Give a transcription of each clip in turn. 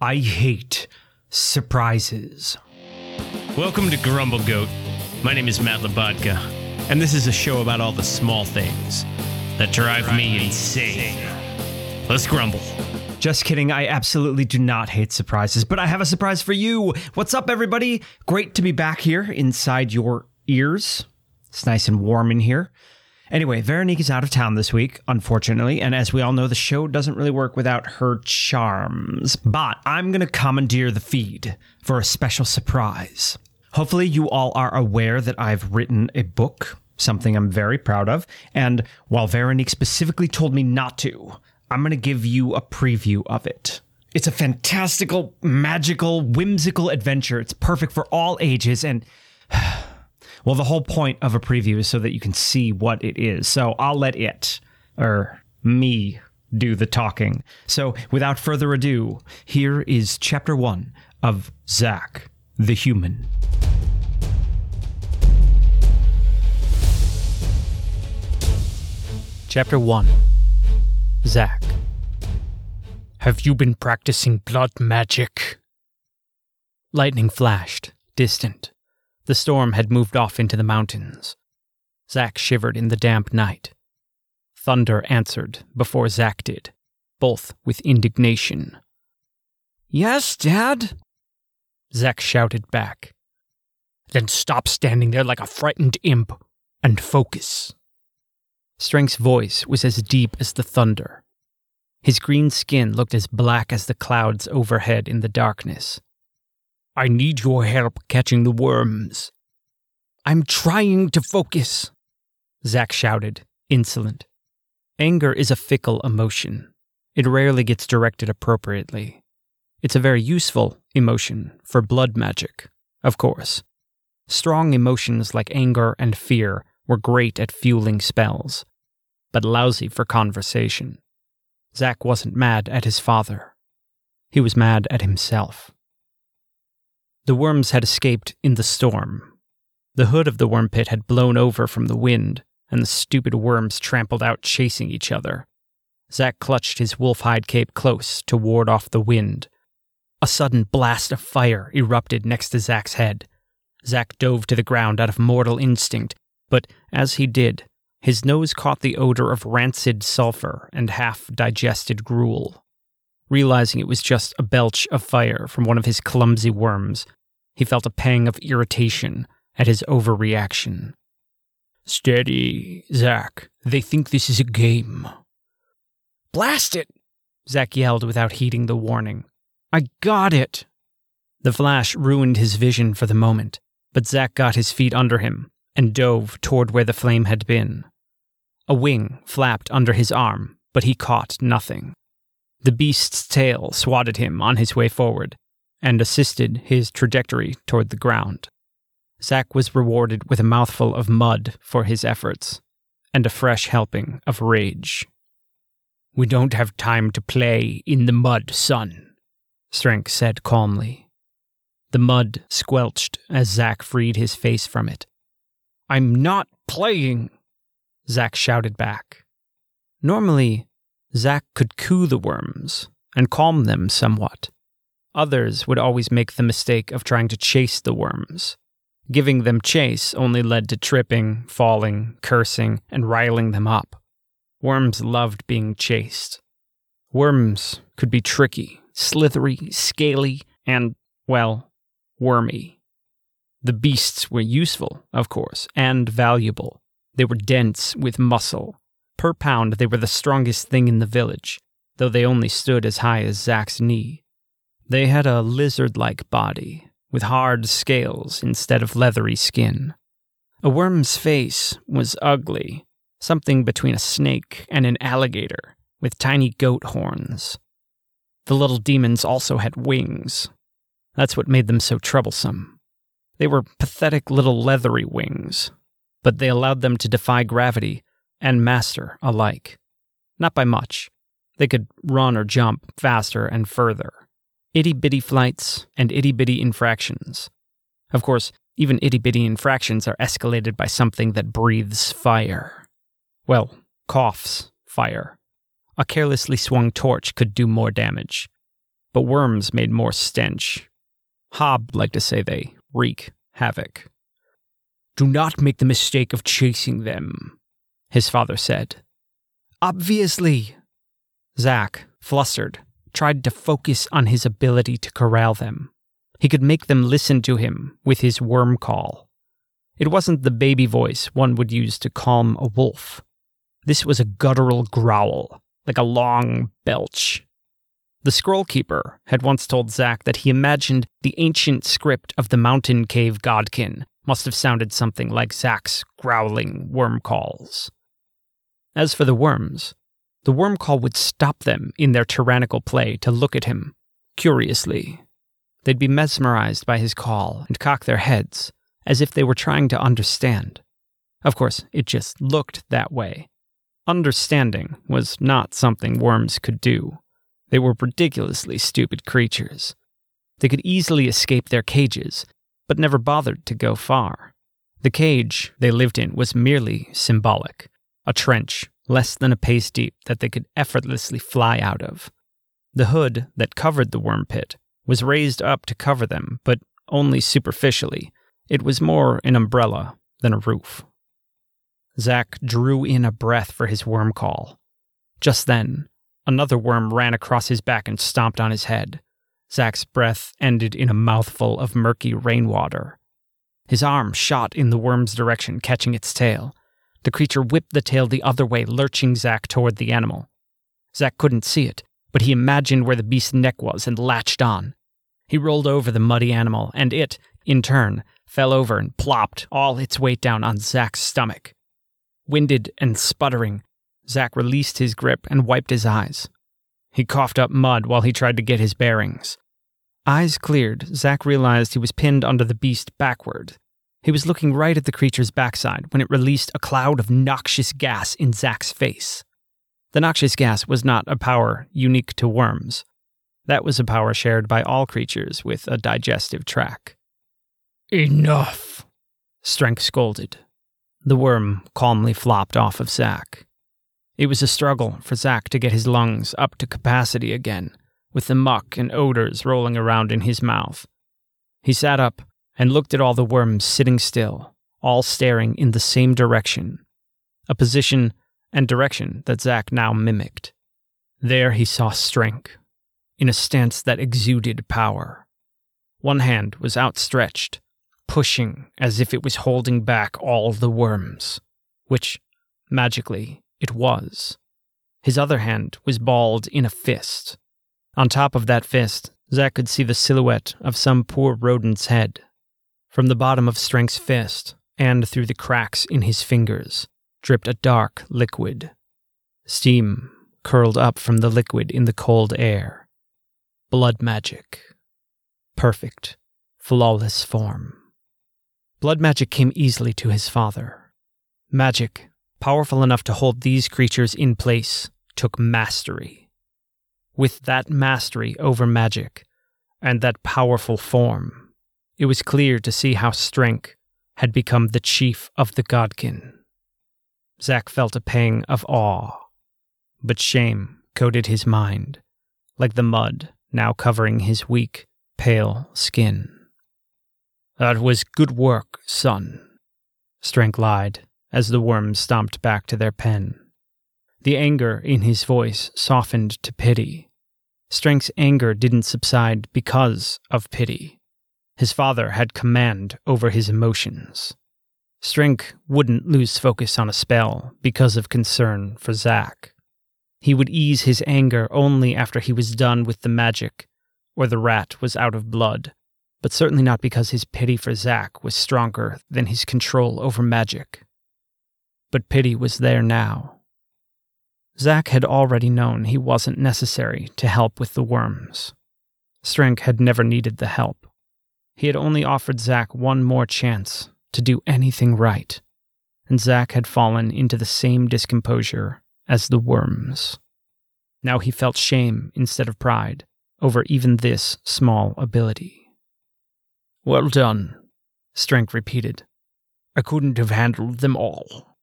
I hate surprises. Welcome to Grumble Goat. My name is Matt Labodka, and this is a show about all the small things that drive me insane. Let's grumble. Just kidding, I absolutely do not hate surprises, but I have a surprise for you. What's up, everybody? Great to be back here inside your ears. It's nice and warm in here. Anyway, Veronique is out of town this week, unfortunately, and as we all know, the show doesn't really work without her charms. But I'm going to commandeer the feed for a special surprise. Hopefully, you all are aware that I've written a book, something I'm very proud of, and while Veronique specifically told me not to, I'm going to give you a preview of it. It's a fantastical, magical, whimsical adventure. It's perfect for all ages and well, the whole point of a preview is so that you can see what it is. So I'll let it, or me, do the talking. So without further ado, here is chapter one of Zack the Human. Chapter 1 Zack. Have you been practicing blood magic? Lightning flashed, distant. The storm had moved off into the mountains. Zack shivered in the damp night. Thunder answered before Zack did, both with indignation. Yes, Dad? Zack shouted back. Then stop standing there like a frightened imp and focus. Strength's voice was as deep as the thunder. His green skin looked as black as the clouds overhead in the darkness. I need your help catching the worms. I'm trying to focus, Zack shouted, insolent. Anger is a fickle emotion. It rarely gets directed appropriately. It's a very useful emotion for blood magic, of course. Strong emotions like anger and fear were great at fueling spells, but lousy for conversation. Zack wasn't mad at his father. He was mad at himself. The worms had escaped in the storm. The hood of the worm pit had blown over from the wind, and the stupid worms trampled out chasing each other. Zack clutched his wolf hide cape close to ward off the wind. A sudden blast of fire erupted next to Zack's head. Zack dove to the ground out of mortal instinct, but as he did, his nose caught the odor of rancid sulfur and half digested gruel. Realizing it was just a belch of fire from one of his clumsy worms, he felt a pang of irritation at his overreaction. Steady, Zack. They think this is a game. Blast it! Zack yelled without heeding the warning. I got it! The flash ruined his vision for the moment, but Zack got his feet under him and dove toward where the flame had been. A wing flapped under his arm, but he caught nothing. The beast's tail swatted him on his way forward and assisted his trajectory toward the ground. Zack was rewarded with a mouthful of mud for his efforts and a fresh helping of rage. We don't have time to play in the mud, son, Strength said calmly. The mud squelched as Zack freed his face from it. I'm not playing, Zack shouted back. Normally, Zack could coo the worms and calm them somewhat. Others would always make the mistake of trying to chase the worms. Giving them chase only led to tripping, falling, cursing, and riling them up. Worms loved being chased. Worms could be tricky, slithery, scaly, and, well, wormy. The beasts were useful, of course, and valuable. They were dense with muscle. Per pound, they were the strongest thing in the village, though they only stood as high as Zack's knee. They had a lizard like body, with hard scales instead of leathery skin. A worm's face was ugly, something between a snake and an alligator, with tiny goat horns. The little demons also had wings. That's what made them so troublesome. They were pathetic little leathery wings, but they allowed them to defy gravity and master alike. Not by much. They could run or jump faster and further itty bitty flights, and itty bitty infractions. Of course, even itty bitty infractions are escalated by something that breathes fire. Well, coughs fire. A carelessly swung torch could do more damage. but worms made more stench. Hob liked to say they wreak havoc. Do not make the mistake of chasing them, his father said. Obviously. Zack, flustered, tried to focus on his ability to corral them. He could make them listen to him with his worm call. It wasn't the baby voice one would use to calm a wolf. This was a guttural growl, like a long belch. The scroll keeper had once told Zack that he imagined the ancient script of the mountain cave godkin must have sounded something like Zack's growling worm calls. As for the worms, the worm call would stop them in their tyrannical play to look at him, curiously. They'd be mesmerized by his call and cock their heads, as if they were trying to understand. Of course, it just looked that way. Understanding was not something worms could do. They were ridiculously stupid creatures. They could easily escape their cages, but never bothered to go far. The cage they lived in was merely symbolic a trench less than a pace deep that they could effortlessly fly out of. The hood that covered the worm pit was raised up to cover them, but only superficially. It was more an umbrella than a roof. Zack drew in a breath for his worm call. Just then, another worm ran across his back and stomped on his head. Zack's breath ended in a mouthful of murky rainwater. His arm shot in the worm's direction, catching its tail. The creature whipped the tail the other way, lurching Zack toward the animal. Zack couldn't see it, but he imagined where the beast's neck was and latched on. He rolled over the muddy animal, and it, in turn, fell over and plopped all its weight down on Zack's stomach. Winded and sputtering, Zack released his grip and wiped his eyes. He coughed up mud while he tried to get his bearings. Eyes cleared, Zack realized he was pinned under the beast backward. He was looking right at the creature's backside when it released a cloud of noxious gas in Zack's face. The noxious gas was not a power unique to worms. That was a power shared by all creatures with a digestive tract. Enough! Strength scolded. The worm calmly flopped off of Zack. It was a struggle for Zack to get his lungs up to capacity again, with the muck and odors rolling around in his mouth. He sat up and looked at all the worms sitting still, all staring in the same direction, a position and direction that Zack now mimicked. There he saw Strength, in a stance that exuded power. One hand was outstretched, pushing as if it was holding back all the worms, which, magically, it was. His other hand was balled in a fist. On top of that fist, Zack could see the silhouette of some poor rodent's head. From the bottom of Strength's fist, and through the cracks in his fingers, dripped a dark liquid. Steam curled up from the liquid in the cold air. Blood magic. Perfect, flawless form. Blood magic came easily to his father. Magic, powerful enough to hold these creatures in place, took mastery. With that mastery over magic, and that powerful form, it was clear to see how Strength had become the chief of the Godkin. Zack felt a pang of awe, but shame coated his mind, like the mud now covering his weak, pale skin. That was good work, son, Strength lied as the worms stomped back to their pen. The anger in his voice softened to pity. Strength's anger didn't subside because of pity. His father had command over his emotions. Strength wouldn't lose focus on a spell because of concern for Zack. He would ease his anger only after he was done with the magic, or the rat was out of blood, but certainly not because his pity for Zack was stronger than his control over magic. But pity was there now. Zack had already known he wasn't necessary to help with the worms. Strength had never needed the help. He had only offered Zack one more chance to do anything right, and Zack had fallen into the same discomposure as the worms. Now he felt shame instead of pride over even this small ability. Well done, Strength repeated. I couldn't have handled them all.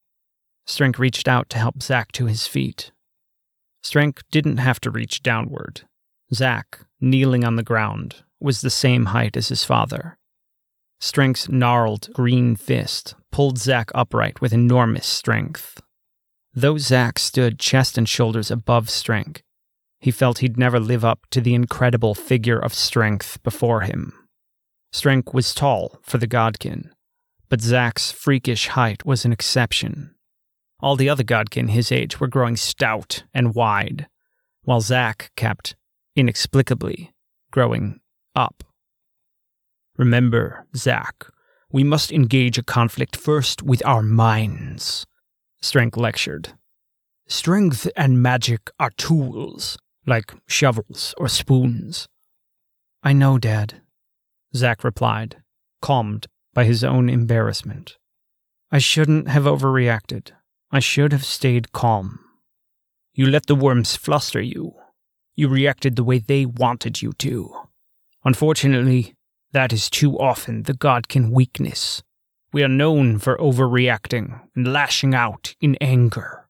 Strength reached out to help Zack to his feet. Strength didn't have to reach downward. Zack kneeling on the ground, was the same height as his father. Strength's gnarled green fist pulled Zack upright with enormous strength. Though Zack stood chest and shoulders above Strength, he felt he'd never live up to the incredible figure of strength before him. Strength was tall for the Godkin, but Zack's freakish height was an exception. All the other Godkin his age were growing stout and wide, while Zack kept, inexplicably, growing up. Remember, Zack, we must engage a conflict first with our minds, Strength lectured. Strength and magic are tools, like shovels or spoons. I know, Dad, Zack replied, calmed by his own embarrassment. I shouldn't have overreacted. I should have stayed calm. You let the worms fluster you. You reacted the way they wanted you to. Unfortunately, that is too often the Godkin weakness. We are known for overreacting and lashing out in anger.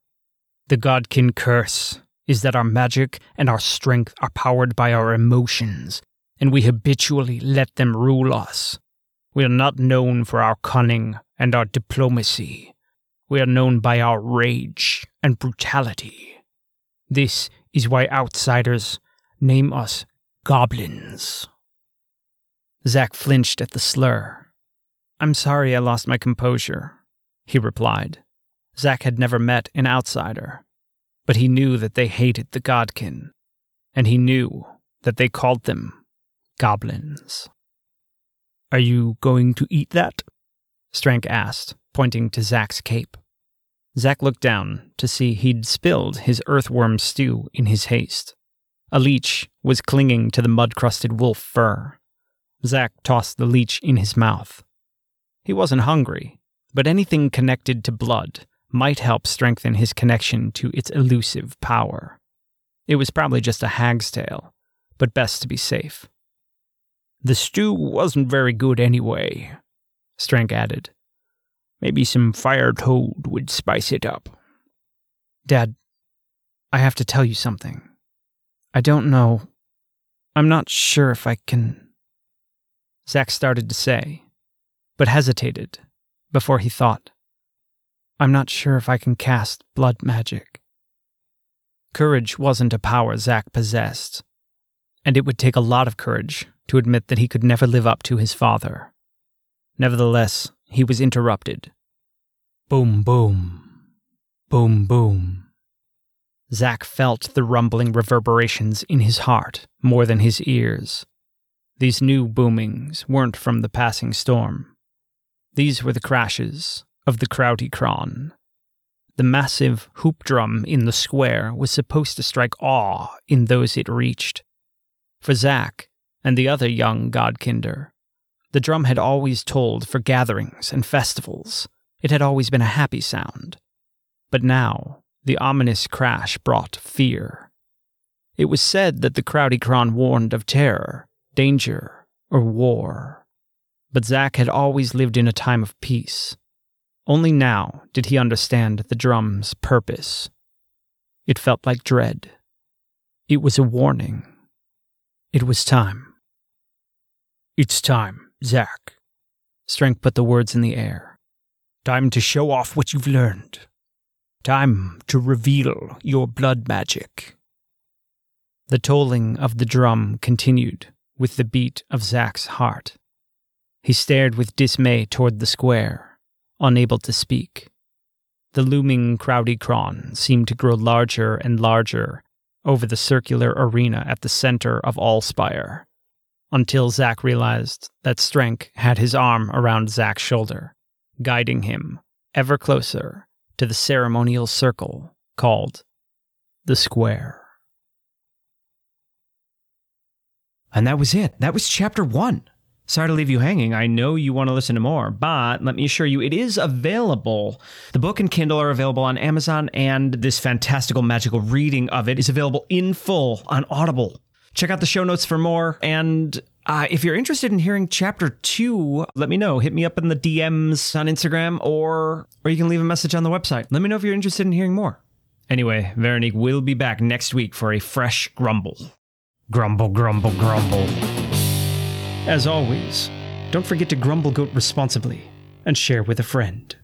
The Godkin curse is that our magic and our strength are powered by our emotions, and we habitually let them rule us. We are not known for our cunning and our diplomacy. We are known by our rage and brutality. This is why outsiders name us goblins. Zack flinched at the slur. I'm sorry I lost my composure, he replied. Zack had never met an outsider, but he knew that they hated the Godkin, and he knew that they called them goblins. Are you going to eat that? Strank asked, pointing to Zack's cape. Zack looked down to see he'd spilled his earthworm stew in his haste. A leech was clinging to the mud crusted wolf fur. Zack tossed the leech in his mouth. He wasn't hungry, but anything connected to blood might help strengthen his connection to its elusive power. It was probably just a hag's tail, but best to be safe. The stew wasn't very good anyway, Strank added. Maybe some fire toad would spice it up. Dad, I have to tell you something. I don't know. I'm not sure if I can. Zack started to say, but hesitated before he thought. I'm not sure if I can cast blood magic. Courage wasn't a power Zack possessed, and it would take a lot of courage to admit that he could never live up to his father. Nevertheless, he was interrupted. Boom, boom. Boom, boom. Zack felt the rumbling reverberations in his heart more than his ears. These new boomings weren't from the passing storm. These were the crashes of the Crowdy Cron. The massive hoop drum in the square was supposed to strike awe in those it reached. For Zack and the other young Godkinder, the drum had always tolled for gatherings and festivals. It had always been a happy sound. But now, the ominous crash brought fear. It was said that the Crowdy Cron warned of terror, danger, or war. But Zack had always lived in a time of peace. Only now did he understand the drum's purpose. It felt like dread. It was a warning. It was time. It's time, Zack. Strank put the words in the air. Time to show off what you've learned. Time to reveal your blood magic. The tolling of the drum continued with the beat of Zack's heart. He stared with dismay toward the square, unable to speak. The looming Crowdy Cron seemed to grow larger and larger over the circular arena at the center of Allspire until Zack realized that Strank had his arm around Zack's shoulder, guiding him ever closer to the ceremonial circle called the Square. And that was it. That was chapter one. Sorry to leave you hanging. I know you want to listen to more, but let me assure you it is available. The book and Kindle are available on Amazon, and this fantastical magical reading of it is available in full on Audible. Check out the show notes for more. And uh, if you're interested in hearing chapter two, let me know. Hit me up in the DMs on Instagram or or you can leave a message on the website. Let me know if you're interested in hearing more. Anyway, Veronique will be back next week for a fresh grumble. Grumble, grumble, grumble. As always, don't forget to grumble goat responsibly and share with a friend.